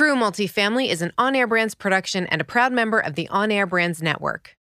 True Multifamily is an On Air Brands production and a proud member of the On Air Brands Network.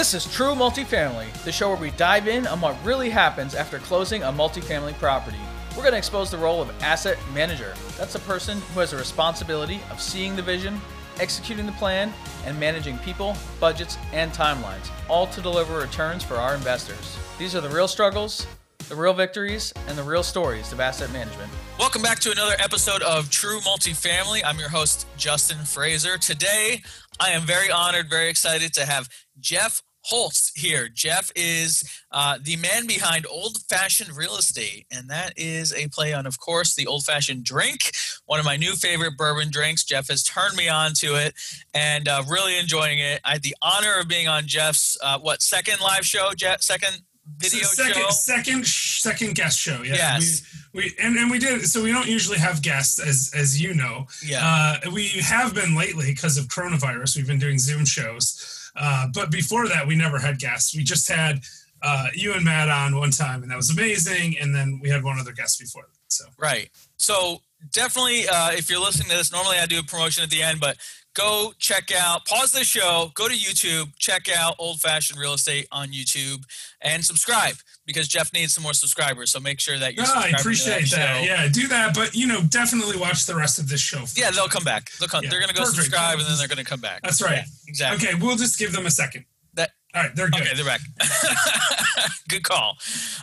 This is True Multifamily, the show where we dive in on what really happens after closing a multifamily property. We're going to expose the role of asset manager. That's a person who has a responsibility of seeing the vision, executing the plan, and managing people, budgets, and timelines, all to deliver returns for our investors. These are the real struggles, the real victories, and the real stories of asset management. Welcome back to another episode of True Multifamily. I'm your host, Justin Fraser. Today, I am very honored, very excited to have Jeff Holst here. Jeff is uh, the man behind Old Fashioned Real Estate, and that is a play on, of course, the Old Fashioned drink, one of my new favorite bourbon drinks. Jeff has turned me on to it, and uh, really enjoying it. I had the honor of being on Jeff's uh, what second live show, Jeff, second video second, show, second, second guest show. Yeah, yes. we, we and, and we did. So we don't usually have guests, as as you know. Yeah, uh, we have been lately because of coronavirus. We've been doing Zoom shows. Uh, but before that, we never had guests. We just had uh, you and Matt on one time, and that was amazing. And then we had one other guest before. So right. So definitely, uh, if you're listening to this, normally I do a promotion at the end, but go check out, pause the show, go to YouTube, check out Old Fashioned Real Estate on YouTube, and subscribe because Jeff needs some more subscribers. So make sure that you're. No, I appreciate that. that. Yeah, do that. But you know, definitely watch the rest of this show. First. Yeah, they'll come back. They'll come. Yeah, they're gonna go perfect. subscribe and then they're gonna come back. That's right. Yeah, exactly. Okay, we'll just give them a second. That All right, they're good. Okay, they're back. Good call.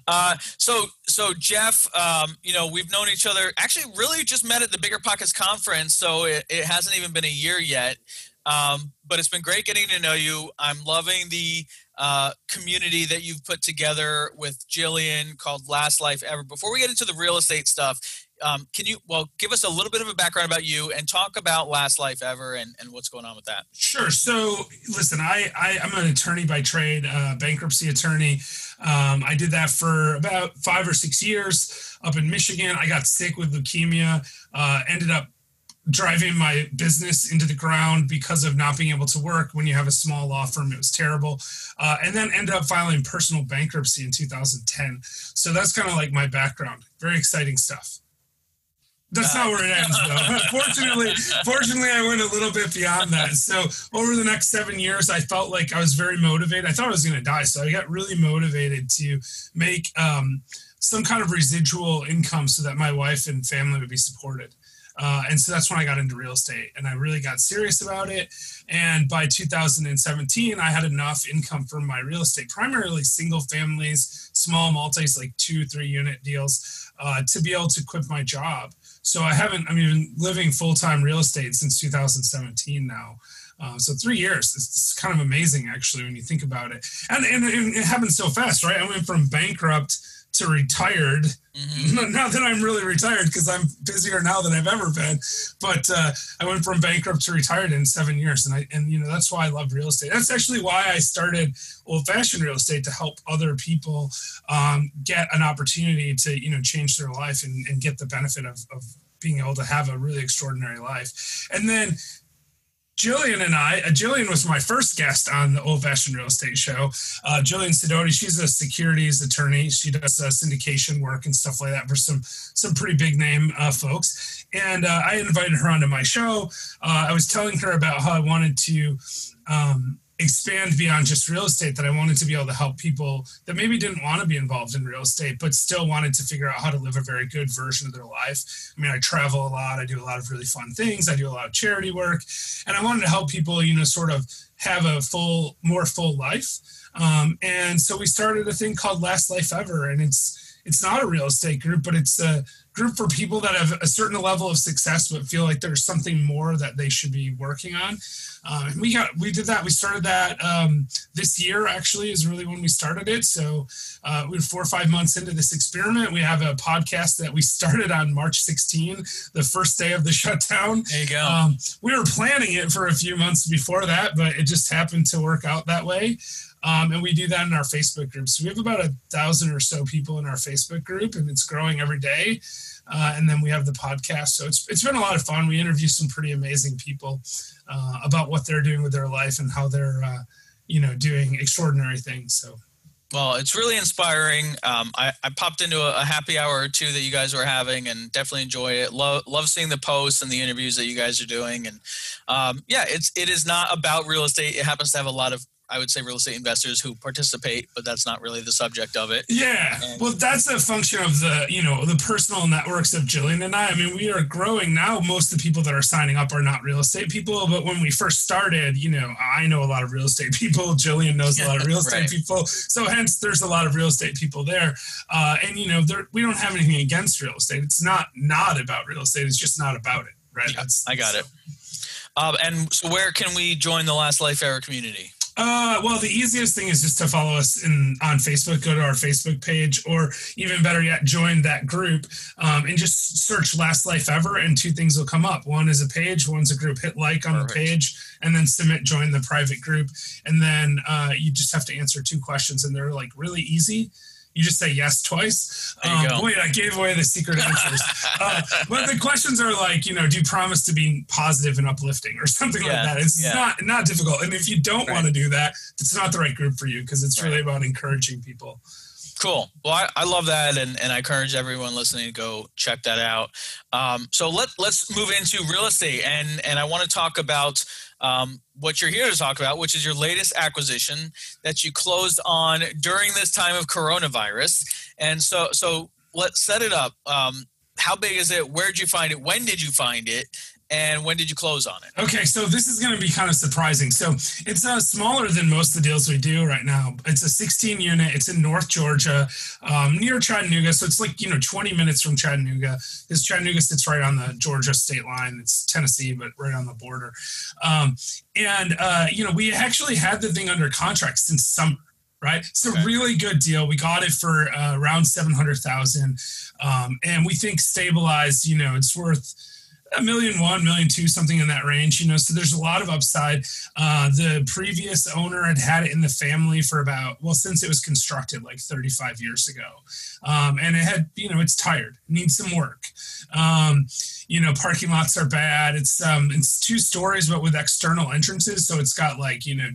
Uh, so, so Jeff, um, you know, we've known each other. Actually, really, just met at the BiggerPockets conference. So it, it hasn't even been a year yet. Um, but it's been great getting to know you. I'm loving the uh, community that you've put together with Jillian called Last Life Ever. Before we get into the real estate stuff, um, can you well give us a little bit of a background about you and talk about Last Life Ever and, and what's going on with that? Sure. So, listen, I, I I'm an attorney by trade, uh, bankruptcy attorney. Um, I did that for about five or six years up in Michigan. I got sick with leukemia. Uh, ended up driving my business into the ground because of not being able to work when you have a small law firm. It was terrible. Uh, and then ended up filing personal bankruptcy in 2010. So that's kind of like my background. Very exciting stuff. That's not where it ends, though. fortunately, fortunately, I went a little bit beyond that. So over the next seven years, I felt like I was very motivated. I thought I was going to die, so I got really motivated to make um, some kind of residual income so that my wife and family would be supported. Uh, and so that's when I got into real estate and I really got serious about it. And by 2017, I had enough income from my real estate, primarily single families, small multis, like two, three unit deals, uh, to be able to quit my job. So I haven't, I'm even living full time real estate since 2017 now. Uh, so three years, it's, it's, kind of amazing actually when you think about it. And, and, and it happened so fast, right? I went from bankrupt to retired. Mm-hmm. Not that I'm really retired because I'm busier now than I've ever been, but uh, I went from bankrupt to retired in seven years, and I and you know that's why I love real estate. That's actually why I started old fashioned real estate to help other people um, get an opportunity to you know change their life and, and get the benefit of, of being able to have a really extraordinary life. And then Jillian and I, uh, Jillian was my first guest on the Old Fashioned Real Estate Show. Uh, Jillian Sidoti, she's a securities attorney. She does uh, syndication work and stuff like that for some some pretty big name uh, folks. And uh, I invited her onto my show. Uh, I was telling her about how I wanted to um, expand beyond just real estate that I wanted to be able to help people that maybe didn't want to be involved in real estate, but still wanted to figure out how to live a very good version of their life. I mean, I travel a lot, I do a lot of really fun things, I do a lot of charity work, and I wanted to help people, you know, sort of have a full, more full life. Um, and so we started a thing called Last Life Ever, and it's it's not a real estate group, but it's a group for people that have a certain level of success but feel like there's something more that they should be working on. Uh, we got we did that. We started that um, this year. Actually, is really when we started it. So uh, we're four or five months into this experiment. We have a podcast that we started on March 16, the first day of the shutdown. There you go. Um, we were planning it for a few months before that, but it just happened to work out that way. Um, and we do that in our Facebook group. So we have about a thousand or so people in our Facebook group, and it's growing every day. Uh, and then we have the podcast. So it's it's been a lot of fun. We interview some pretty amazing people uh, about what they're doing with their life and how they're uh, you know doing extraordinary things. So. Well, it's really inspiring. Um, I, I, popped into a, a, happy hour or two that you guys were having, and definitely enjoy it. Love love seeing the posts and the interviews that you guys are doing, and um, yeah, it's it is not about real estate. It happens to have a lot of I would say real estate investors who participate, but that's not really the subject of it. Yeah. And well, that's a function of the, you know, the personal networks of Jillian and I. I mean, we are growing now. Most of the people that are signing up are not real estate people, but when we first started, you know, I know a lot of real estate people. Jillian knows a lot of real estate right. people. So hence there's a lot of real estate people there. Uh, and, you know, we don't have anything against real estate. It's not not about real estate. It's just not about it. Right. Yeah, I got it. Um, and so where can we join the Last Life Ever community? Uh, well, the easiest thing is just to follow us in on Facebook. Go to our Facebook page, or even better yet, join that group um, and just search "Last Life Ever," and two things will come up. One is a page, one's a group. Hit like on Perfect. the page, and then submit join the private group, and then uh, you just have to answer two questions, and they're like really easy you just say yes twice. Um, wait, I gave away the secret answers. uh, but the questions are like, you know, do you promise to be positive and uplifting or something yeah, like that? It's yeah. not not difficult. And if you don't right. want to do that, it's not the right group for you because it's right. really about encouraging people. Cool. Well, I, I love that, and, and I encourage everyone listening to go check that out. Um, so let let's move into real estate, and and I want to talk about um, what you're here to talk about, which is your latest acquisition that you closed on during this time of coronavirus. And so, so let's set it up. Um, how big is it? Where did you find it? When did you find it? And when did you close on it? Okay, so this is going to be kind of surprising. So it's uh, smaller than most of the deals we do right now. It's a 16 unit. It's in North Georgia, um, near Chattanooga. So it's like you know 20 minutes from Chattanooga. This Chattanooga sits right on the Georgia state line. It's Tennessee, but right on the border. Um, and uh, you know we actually had the thing under contract since summer right? It's a okay. really good deal. We got it for uh, around seven hundred thousand, um, and we think stabilized. You know, it's worth a million one, million two, something in that range, you know. So there's a lot of upside. Uh, the previous owner had had it in the family for about, well, since it was constructed like 35 years ago. Um, and it had, you know, it's tired, needs some work. Um, you know, parking lots are bad. It's um, it's two stories, but with external entrances. So it's got like, you know,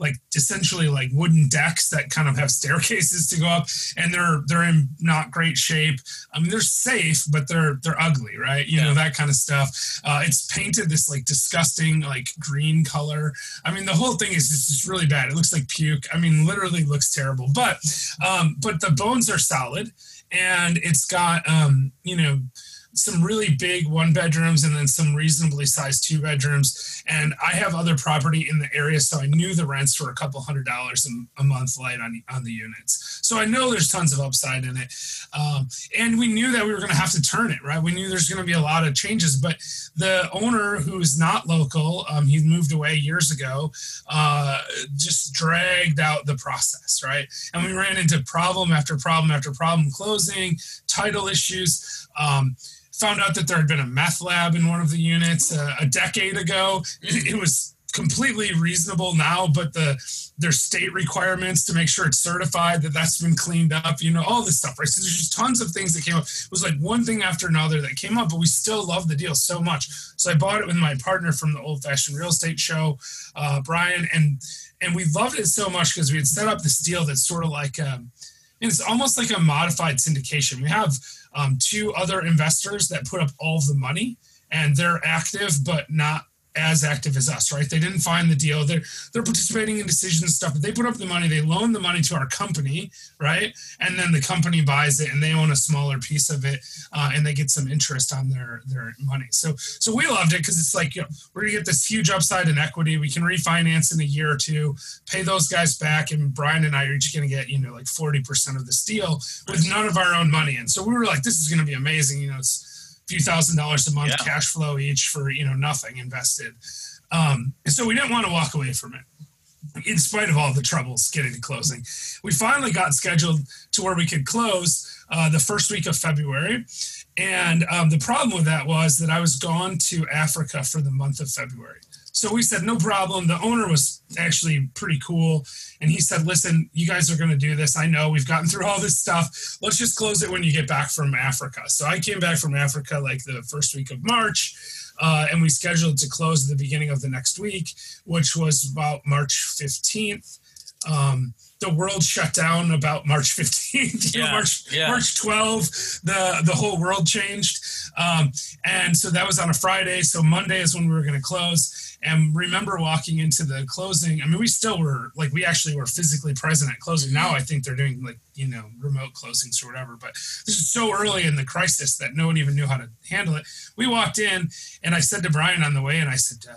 like essentially like wooden decks that kind of have staircases to go up and they're they're in not great shape. I mean they're safe but they're they're ugly right? You yeah. know that kind of stuff. Uh, it's painted this like disgusting like green color. I mean the whole thing is just, just really bad. It looks like puke. I mean literally looks terrible. But um but the bones are solid and it's got um you know some really big one bedrooms and then some reasonably sized two bedrooms. And I have other property in the area, so I knew the rents were a couple hundred dollars a month light on, on the units. So I know there's tons of upside in it. Um, and we knew that we were going to have to turn it, right? We knew there's going to be a lot of changes, but the owner who's not local, um, he moved away years ago, uh, just dragged out the process, right? And we ran into problem after problem after problem closing, title issues. Um, found out that there had been a meth lab in one of the units uh, a decade ago. It, was completely reasonable now, but the there's state requirements to make sure it's certified that that's been cleaned up. You know, all this stuff, right? So there's just tons of things that came up. It was like one thing after another that came up, but we still love the deal so much. So I bought it with my partner from the Old Fashioned Real Estate Show, uh, Brian, and and we loved it so much because we had set up this deal that's sort of like. Um, it's almost like a modified syndication. We have um, two other investors that put up all of the money and they're active but not as active as us, right? They didn't find the deal. They're they're participating in decisions and stuff, but they put up the money, they loan the money to our company, right? And then the company buys it and they own a smaller piece of it uh, and they get some interest on their their money. So so we loved it because it's like, you know, we're gonna get this huge upside in equity. We can refinance in a year or two, pay those guys back, and Brian and I are each gonna get, you know, like 40% of this deal with none of our own money. And so we were like, this is gonna be amazing. You know, it's few thousand dollars a month Yeah. cash flow each for you know nothing invested. Um, and so we didn't want to walk away from it in spite of all the troubles getting to closing. We finally got scheduled to where we could close uh, the first week of february. And um, the problem with that was that i was gone to africa for the month of february so we said no problem. The owner was actually pretty cool. And he said listen you guys are going to do this. I know we've gotten through all this stuff. Let's just close it when you get back from africa. So i came back from africa like the first week of march uh, and we scheduled to close at the beginning of the next week which was about march 15th um, the world shut down about march 15th you know, march yeah. march 12 the the whole world changed. Um, and so that was on a friday. So monday is when we were going to close and remember walking into the closing i mean we still were like we actually were physically present at closing. Now i think they're doing like you know remote closings or whatever but this is so early in the crisis that no one even knew how to handle it. We walked in and i said to brian on the way and i said uh,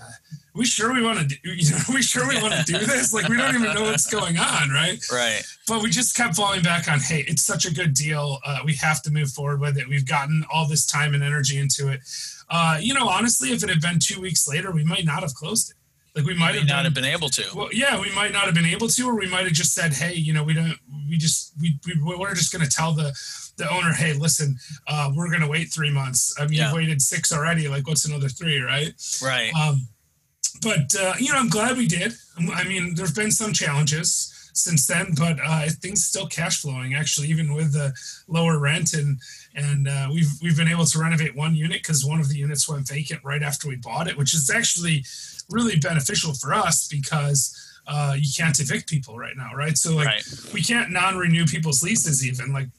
are we sure we want to do you know are we sure we want to do this? Like we don't even know what's going on right? Right. but we just kept falling back on hey it's such a good deal. Uh, we have to move forward with it. We've gotten all this time and energy into it uh, you know honestly if it had been two weeks later we might not have closed it like we might have not been, have been able to. well, yeah, we might not have been able to, or we might have just said, "Hey, you know, we don't, we just, we, we we're just going to tell the the owner, hey, listen, uh, we're going to wait three months. I mean, Yeah. you've waited six already. Like, what's another three, right? Right. Um, but uh, you know, I'm glad we did. I mean, there's been some challenges since then, but uh, things still cash flowing. Actually, even with the lower rent, and and uh, we've we've been able to renovate one unit because one of the units went vacant right after we bought it, which is actually really beneficial for us because. Uh, you can't evict people right now, right? So like Right. we can't non-renew people's leases even like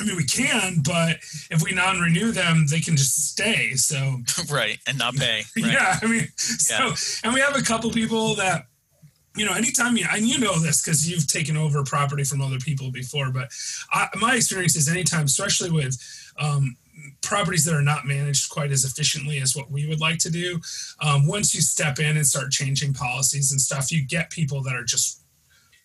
I mean we can, but if we non-renew them, they can just stay. So right. And not pay. Right. yeah, I mean, so and we have a couple people that, you know, anytime you and you know this because you've taken over property from other people before, but I, my experience is anytime, especially with um, properties that are not managed quite as efficiently as what we would like to do, um, once you step in and start changing policies and stuff, you get people that are just.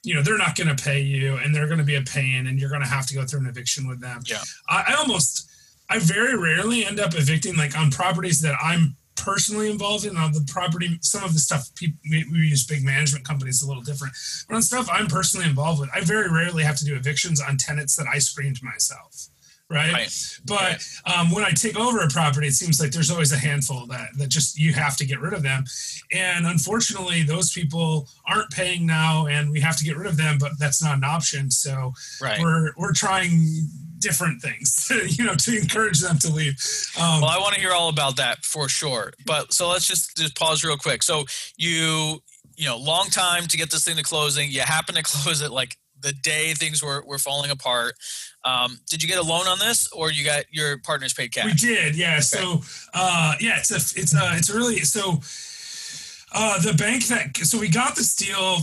You know they're not going to pay you, and they're going to be a pain, and you're going to have to go through an eviction with them. Yeah. I, I almost I very rarely end up evicting like on properties that I'm personally involved in. On the property, some of the stuff people, we, we use big management companies a little different, but on stuff I'm personally involved with, I very rarely have to do evictions on tenants that I screened myself. Right. Right. But um, when I take over a property, it seems like there's always a handful that that just you have to get rid of them, and unfortunately, those people aren't paying now, and we have to get rid of them. But that's not an option. So Right. we're we're trying different things, you know, to encourage them to leave. Um, Well, I want to hear all about that for sure. But so let's just just pause real quick. So you you know, long time to get this thing to closing. You happen to close it like the day things were were falling apart. Um, did you get a loan on this, or you got your partners paid cash? We did, yeah. So, uh, yeah, it's a, it's a, it's a really so. Uh, the bank that so we got this deal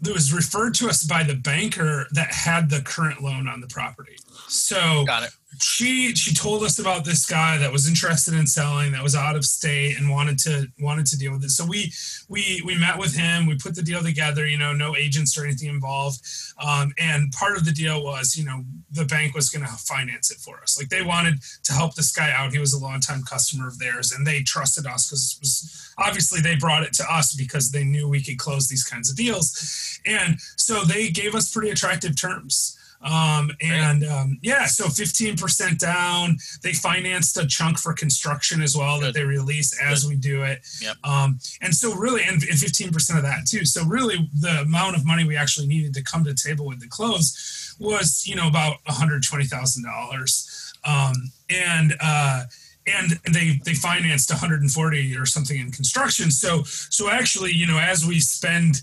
that was referred to us by the banker that had the current loan on the property. So Got it. She she told us about this guy that was interested in selling that was out of state and wanted to wanted to deal with it. So we we we met with him. We put the deal together you know no agents or anything involved. Um, and part of the deal was you know the bank was going to finance it for us. Like they wanted to help this guy out. He was a longtime customer of theirs and they trusted us because obviously they brought it to us because they knew we could close these kinds of deals. And so they gave us pretty attractive terms um, and um, yeah, so 15% down. They financed a chunk for construction as well that they release as we do it. Yep. Um, and so really, and, and 15% of that too. So really, the amount of money we actually needed to come to the table with the close was, you know, about $120,000. Um, and, uh, and they they financed 140 or something in construction. So so actually, you know, as we spend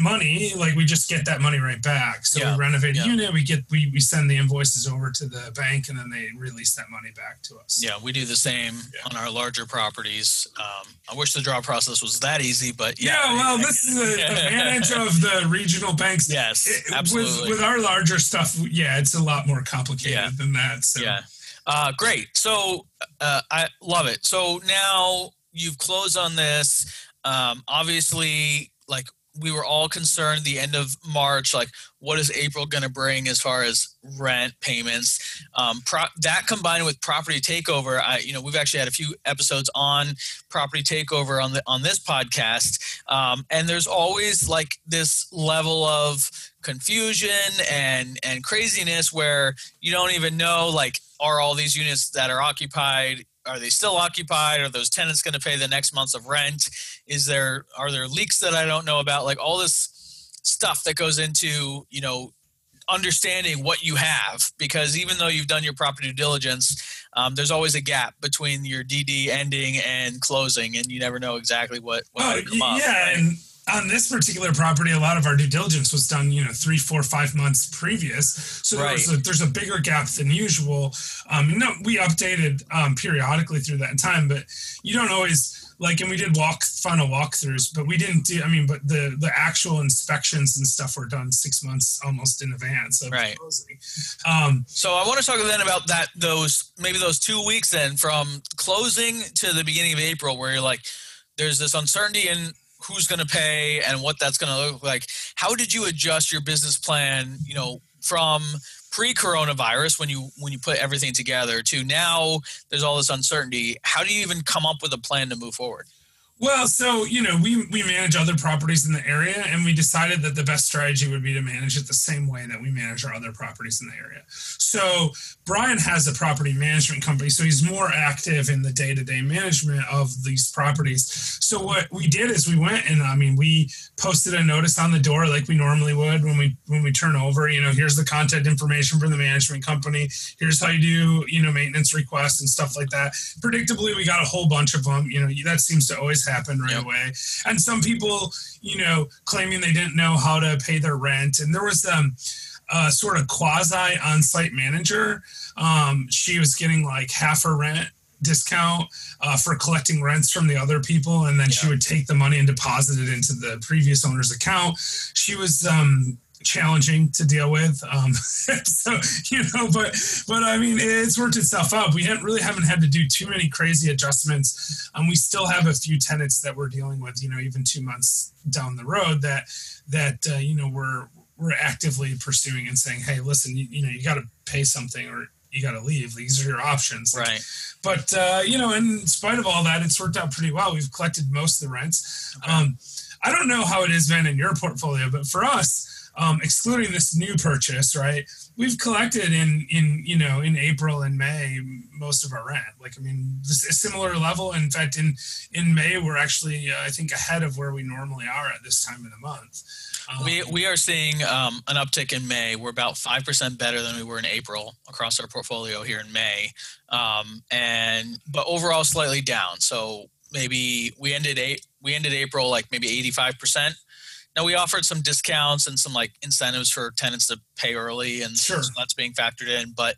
money, like we just get that money right back. So Yeah, we renovate yeah. a unit, we get we, we send the invoices over to the bank, and then they release that money back to us. Yeah, we do the same Yeah. on our larger properties. Um, I wish the draw process was that easy, but yeah. Yeah, well, I- this is the advantage of the regional banks. Yes, It- absolutely. With, with our larger stuff, yeah, it's a lot more complicated than that. So. Yeah. Uh, great. So uh, I love it. So now you've closed on this. Um, obviously, like we were all concerned the end of March, like what is April going to bring as far as rent payments? Um, pro- that combined with property takeover, I, you know, we've actually had a few episodes on property takeover on the on this podcast, um, and there's always like this level of confusion and and craziness where you don't even know like are all these units that are occupied are they still occupied? Are those tenants going to pay the next months of rent? Is there are there leaks that i don't know about? Like all this stuff that goes into you know understanding what you have because even though you've done your property due diligence um, there's always a gap between your dd ending and closing and you never know exactly what, what Oh, might come y- up, yeah, right? and on this particular property, a lot of our due diligence was done, you know, three, four, five months previous. So there's a, there's a bigger gap than usual. Um, no, we updated um, periodically through that time, but you don't always like. And we did walk final walkthroughs, but we didn't do. I mean, but the the actual inspections and stuff were done six months almost in advance of Right. closing. Um, So I want to talk then about that those maybe those two weeks then from closing to the beginning of April where you're like there's this uncertainty in who's going to pay and what that's going to look like. How did you adjust your business plan, you know, from pre-coronavirus when you when you put everything together to now there's all this uncertainty. How do you even come up with a plan to move forward? Well, so you know, we we manage other properties in the area, and we decided that the best strategy would be to manage it the same way that we manage our other properties in the area. So Brian has a property management company, so he's more active in the day to day management of these properties. So what we did is we went and I mean we posted a notice on the door like we normally would when we when we turn over. You know, here's the contact information for the management company. Here's how you do you know maintenance requests and stuff like that. Predictably, we got a whole bunch of them. You know, that seems to always happen right Yep. away. And some people, you know, claiming they didn't know how to pay their rent. And there was um, a sort of quasi on-site manager. Um, she was getting like half her rent discount uh, for collecting rents from the other people, and then she would take the money and deposit it into the previous owner's account. She was um, challenging to deal with. Um, so you know, but but I mean, it's worked itself out. We haven't really haven't had to do too many crazy adjustments. Um, we still have a few tenants that we're dealing with. You know, even two months down the road, that that uh, you know we're we're actively pursuing and saying, hey, listen, you, you know, you got to pay something or you got to leave. These are your options. Like, Right. but uh, you know, in spite of all that, it's worked out pretty well. We've collected most of the rents. Okay. Um, I don't know how it has been in your portfolio, but for us, um, excluding this new purchase, right, we've collected in in you know in April and May most of our rent. Like I mean, this a similar level. In fact, in in May, we're actually uh, I think ahead of where we normally are at this time of the month. Um, We, we are seeing um, an uptick in May. We're about 5% better than we were in April across our portfolio here in May. Um, and but overall slightly down. So maybe we ended eight, we ended April like maybe 85%. Now we offered some discounts and some like incentives for tenants to pay early and Sure. so that's being factored in. But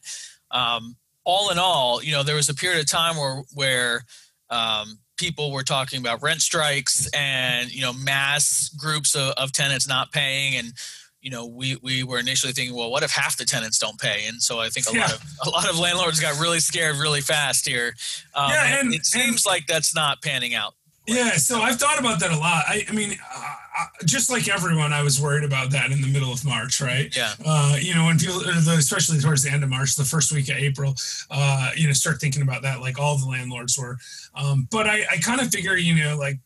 um, all in all, you know, there was a period of time where where um, people were talking about rent strikes and you know mass groups of, of tenants not paying and you know we we were initially thinking well what if half the tenants don't pay and so i think a lot of a lot of landlords got really scared really fast here um, Yeah, and- it seems like that's not panning out Yeah, so I've thought about that a lot. I, I mean, uh, uh, just like everyone, I was worried about that in the middle of March, right? yeah Uh, you know, when people, uh, especially towards the end of March, the first week of April, uh, you know, start thinking about that, like all the landlords were. Um, but I, I kind of figure, you know, like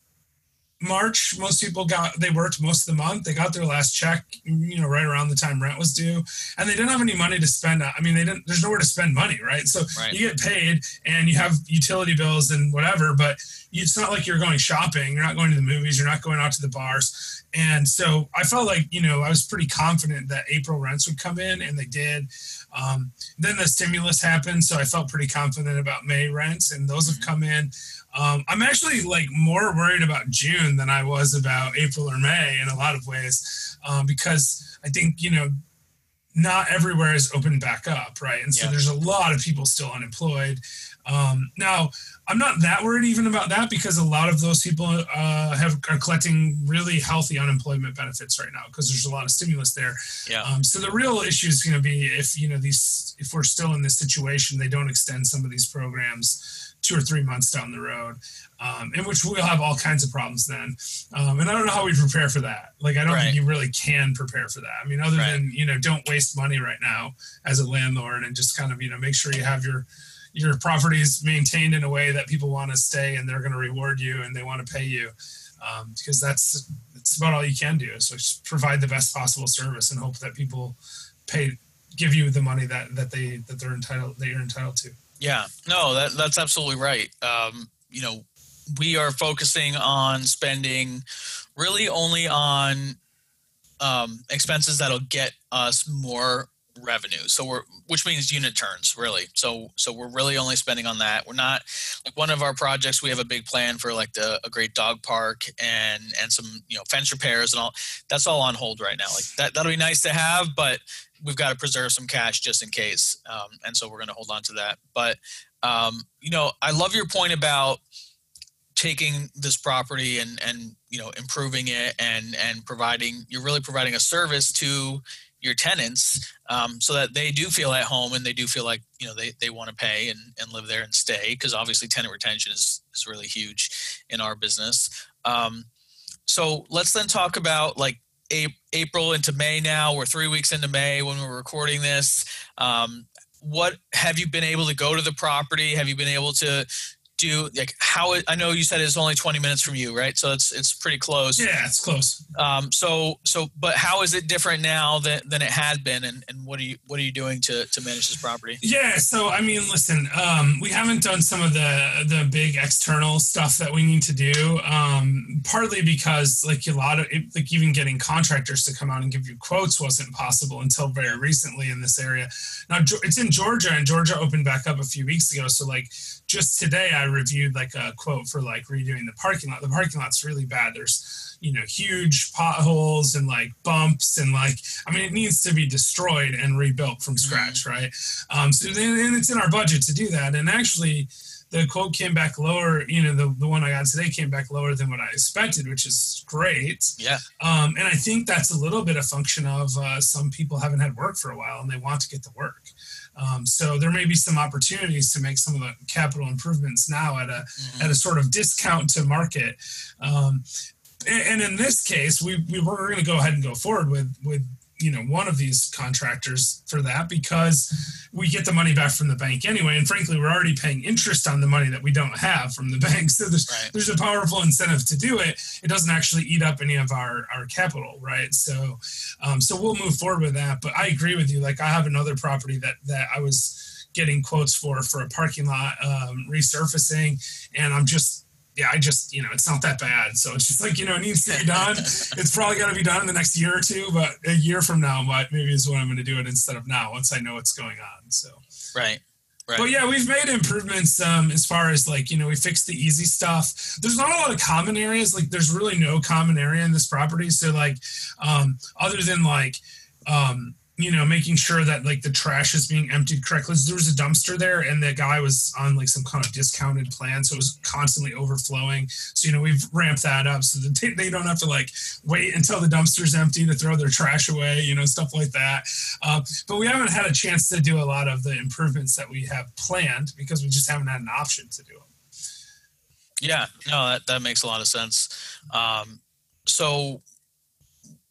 March, most people got they worked most of the month. They got their last check, you know, right around the time rent was due, and they didn't have any money to spend. I mean, they didn't. There's nowhere to spend money, right? So Right. you get paid, and you have utility bills and whatever, but it's not like you're going shopping. You're not going to the movies. You're not going out to the bars, And so I felt like, you know, I was pretty confident that April rents would come in and they did. Um, then the stimulus happened. So I felt pretty confident about May rents and those have come in. Um, I'm actually like more worried about June than I was about April or May in a lot of ways um, because I think, you know, not everywhere is opened back up, right? And so Yeah. there's a lot of people still unemployed. Um, now, I'm not that worried even about that because a lot of those people uh, have are collecting really healthy unemployment benefits right now because there's a lot of stimulus there. Yeah. Um, so the real issue is going to be if you know these if we're still in this situation, they don't extend some of these programs two or three months down the road, um, in which we'll have all kinds of problems then. Um, and I don't know how we prepare for that. Like I don't Right. think you really can prepare for that. I mean, other Right. than you know, don't waste money right now as a landlord, and just kind of you know make sure you have your your property is maintained in a way that people want to stay and they're going to reward you and they want to pay you um, because that's that's about all you can do so provide the best possible service and hope that people pay give you the money that that they that they're entitled that you're entitled to Yeah, no, that that's absolutely right. Um, you know, we are focusing on spending really only on um, expenses that'll get us more revenue. So we're which means unit turns really. So so we're really only spending on that. We're not like one of our projects. We have a big plan for like the a great dog park and and some you know fence repairs and all. That's all on hold right now. Like that that'll be nice to have, but we've got to preserve some cash just in case. Um, and so we're going to hold on to that. But um, you know, I love your point about taking this property and and you know improving it and and providing you're really providing a service to your tenants um, so that they do feel at home and they do feel like you know they, they want to pay and, and live there and stay because obviously tenant retention is, is really huge in our business. Um, so let's then talk about like april into may now. We're three weeks into may when we're recording this. Um, what have you been able to go to the property? Have you been able to do like how it, i know you said it's only 20 minutes from you right so it's it's pretty close yeah it's close um, so so but how is it different now than, than it had been and, and what are you what are you doing to, to manage this property Yeah, so I mean, listen, um, we haven't done some of the the big external stuff that we need to do. Um, partly because like a lot of it, like even getting contractors to come out and give you quotes wasn't possible until very recently in this area. Now it's in Georgia, and Georgia opened back up a few weeks ago. So like just today, I reviewed like a quote for like redoing the parking lot. The parking lot's really bad. There's you know huge potholes and like bumps and like I mean it needs to be destroyed and rebuilt from scratch, right? Um, so then and it's in our budget to do that. And actually, the quote came back lower. You know, the, the one I got today came back lower than what I expected, which is great. yeah Um, and I think that's a little bit a function of uh, some people haven't had work for a while and they want to get the work. Um, so there may be some opportunities to make some of the capital improvements now at a Mhm. at a sort of discount to market. Um, and, and in this case, we, we were going to go ahead and go forward with with you know one of these contractors for that because we get the money back from the bank anyway. And frankly we're already paying interest on the money that we don't have from the bank. So there's Right. there's a powerful incentive to do it. It doesn't actually eat up any of our our capital right? So um, so we'll move forward with that. But i agree with you. Like i have another property that that i was getting quotes for for a parking lot um, resurfacing. And i'm just yeah, I just, you know, it's not that bad. So it's just like, you know, it needs to be done. it's probably going to be done in the next year or two, but a year from now, but maybe is when I'm going to do it instead of now once I know what's going on. So, right right but yeah, we've made improvements um, as far as like, you know, we fixed the easy stuff. There's not a lot of common areas. Like, there's really no common area in this property. So, like, um, other than like, um, you know, making sure that like the trash is being emptied correctly. There was a dumpster there, and the guy was on like some kind of discounted plan, so it was constantly overflowing. So you know, we've ramped that up so that they, don't have to like wait until the dumpster's empty to throw their trash away, you know, stuff like that. Uh, but we haven't had a chance to do a lot of the improvements that we have planned because we just haven't had an option to do them. Yeah, no, that, that makes a lot of sense. Um, so,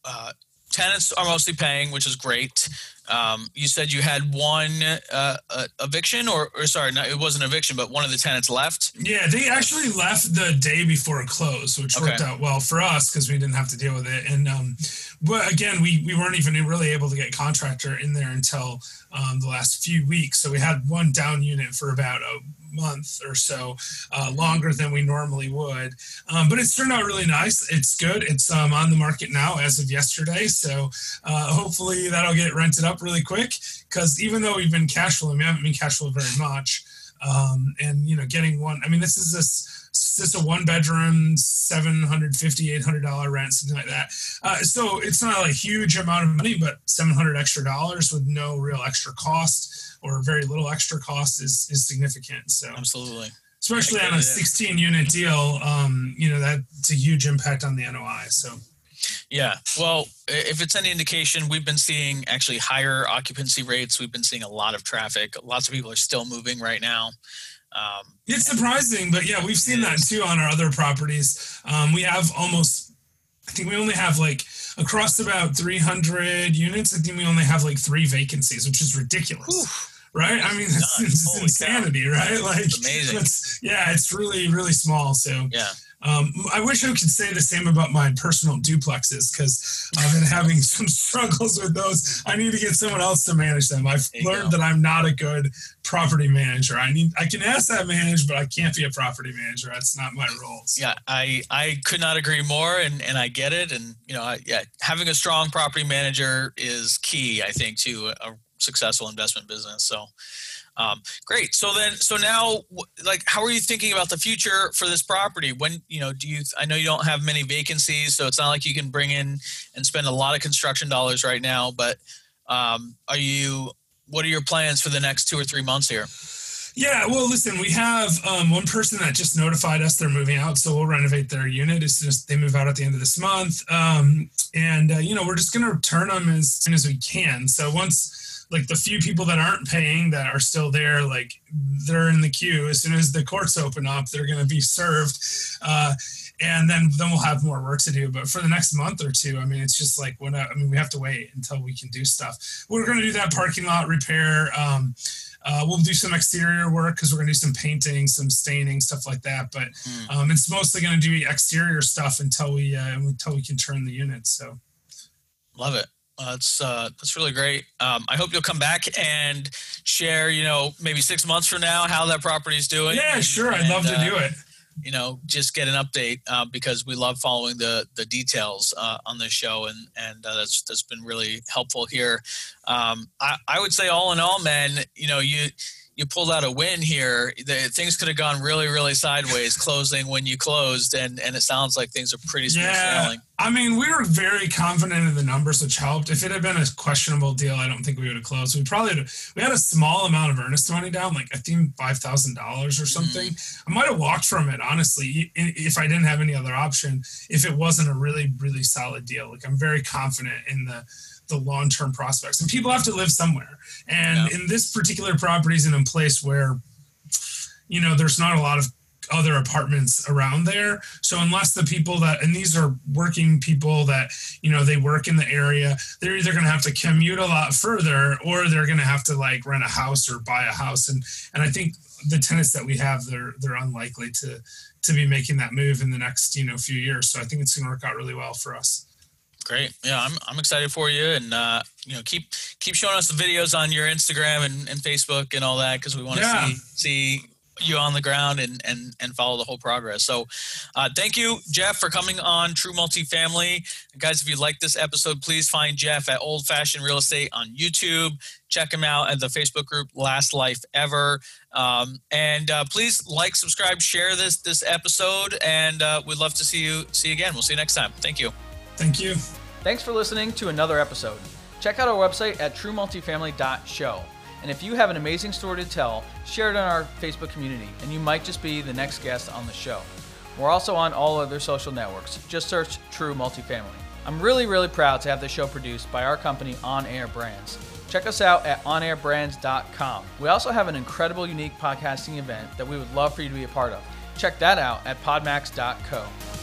uh, tenants are mostly paying, which is great. Um, you said you had one uh, uh, eviction, or, or sorry, no, it wasn't eviction, but one of the tenants left. Yeah, they actually left the day before it closed, which Okay. worked out well for us because we didn't have to deal with it. And um, but again, we we weren't even really able to get contractor in there until um, the last few weeks. So we had one down unit for about a month or so, uh, longer than we normally would. Um, but it's turned out really nice. It's good. It's um, on the market now as of yesterday. So uh, hopefully that'll get rented up really quick. Because even though we've been cash flowing, we haven't been cash flow very much. Um, and you know, getting one. I mean, this is this. This is a one bedroom, 750 800 dollar rent, something like that. Uh, so it's not a huge amount of money, but 700 extra dollars with no real extra cost or very little extra cost is is significant. So Absolutely. especially on a 16 unit deal, um, you know that's a huge impact on the NOI. So Yeah. Well, if it's any indication, we've been seeing actually higher occupancy rates. We've been seeing a lot of traffic. Lots of people are still moving right now. Um, it's surprising, but yeah, we've seen that too on our other properties. Um, we have almost, I think we only have like across about 300 units. I think we only have like three vacancies, which is ridiculous. Right? I mean, Nuts. it's Holy cow. insanity, right? Like, It's amazing. it's- yeah, it's really, really small. So, yeah. Um, I wish I could say the same about my personal duplexes because I've been having some struggles with those. I need to get someone else to manage them. I've learned go. that I'm not a good property manager. I need I can ask that manage, but I can't be a property manager. That's not my role. So, Yeah, I I could not agree more, and and I get it, and you know, I, yeah, having a strong property manager is key, I think, to a successful investment business. So, um, great. So then, so now, like, how are you thinking about the future for this property? When you know, do you? I know you don't have many vacancies, so it's not like you can bring in and spend a lot of construction dollars right now. But um, are you? What are your plans for the next two or three months here? Yeah, well, listen, we have um, one person that just notified us they're moving out, so we'll renovate their unit as soon as they move out at the end of this month. Um, and uh, you know, we're just going to return them as soon as we can. So once, like the few people that aren't paying that are still there, like they're in the queue. As soon as the courts open up, they're going to be served. Uh, and then then we'll have more work to do. But for the next month or two, I mean, it's just like when I, I mean, we have to wait until we can do stuff. We're going to do that parking lot repair. Um, uh, we'll do some exterior work because we're going to do some painting, some staining, stuff like that. But Mm. um, it's mostly going to do exterior stuff until we uh, until we can turn the units. So Love it. That's uh, that's really great. Um, I hope you'll come back and share. You know, maybe six months from now, how that property's doing. yeah, And- sure, I'd and, love to uh, do it. You know, just get an update uh, because we love following the the details uh, on this show, and and uh, that's that's been really helpful here. Um, I I would say all in all, man, you know, you you pulled out a win here. The, things could have gone really really sideways closing when you closed, and and it sounds like things are pretty smooth Yeah. sailing. I mean, we were very confident in the numbers, which helped. If it had been a questionable deal, I don't think we would have closed. We probably we had a small amount of earnest money down, like I think five thousand dollars or something. Mm-hmm. I might have walked from it honestly, if I didn't have any other option. If it wasn't a really really solid deal, like I'm very confident in the the long term prospects. And people have to live somewhere, and in this particular property is in a place where you know there's not a lot of other apartments around there. So unless the people that and these are working people that you know they work in the area, they're either going to have to commute a lot further or they're going to have to like rent a house or buy a house. And and I think the tenants that we have, they're they're unlikely to to be making that move in the next you know few years. So I think it's going to work out really well for us. Great. Yeah, I'm I'm excited for you, and uh, you know, keep keep showing us the videos on your Instagram and, and Facebook and all that because we want to Yeah. see see you on the ground and and and follow the whole progress. So, uh, thank you, Jeff, for coming on True Multifamily. Guys, if you like this episode, please find Jeff at Old Fashioned Real Estate on YouTube. Check him out at the Facebook group Last Life Ever. Um, and uh, please like, subscribe, share this this episode, and uh, we'd love to see you see you again. We'll see you next time. Thank you. Thank you. Thanks for listening to another episode. Check out our website at truemultifamily.show. And if you have an amazing story to tell, share it on our Facebook community, and you might just be the next guest on the show. We're also on all other social networks. Just search True Multifamily. I'm really, really proud to have the show produced by our company On Air Brands. Check us out at onairbrands.com. We also have an incredible, unique podcasting event that we would love for you to be a part of. Check that out at podmax.co.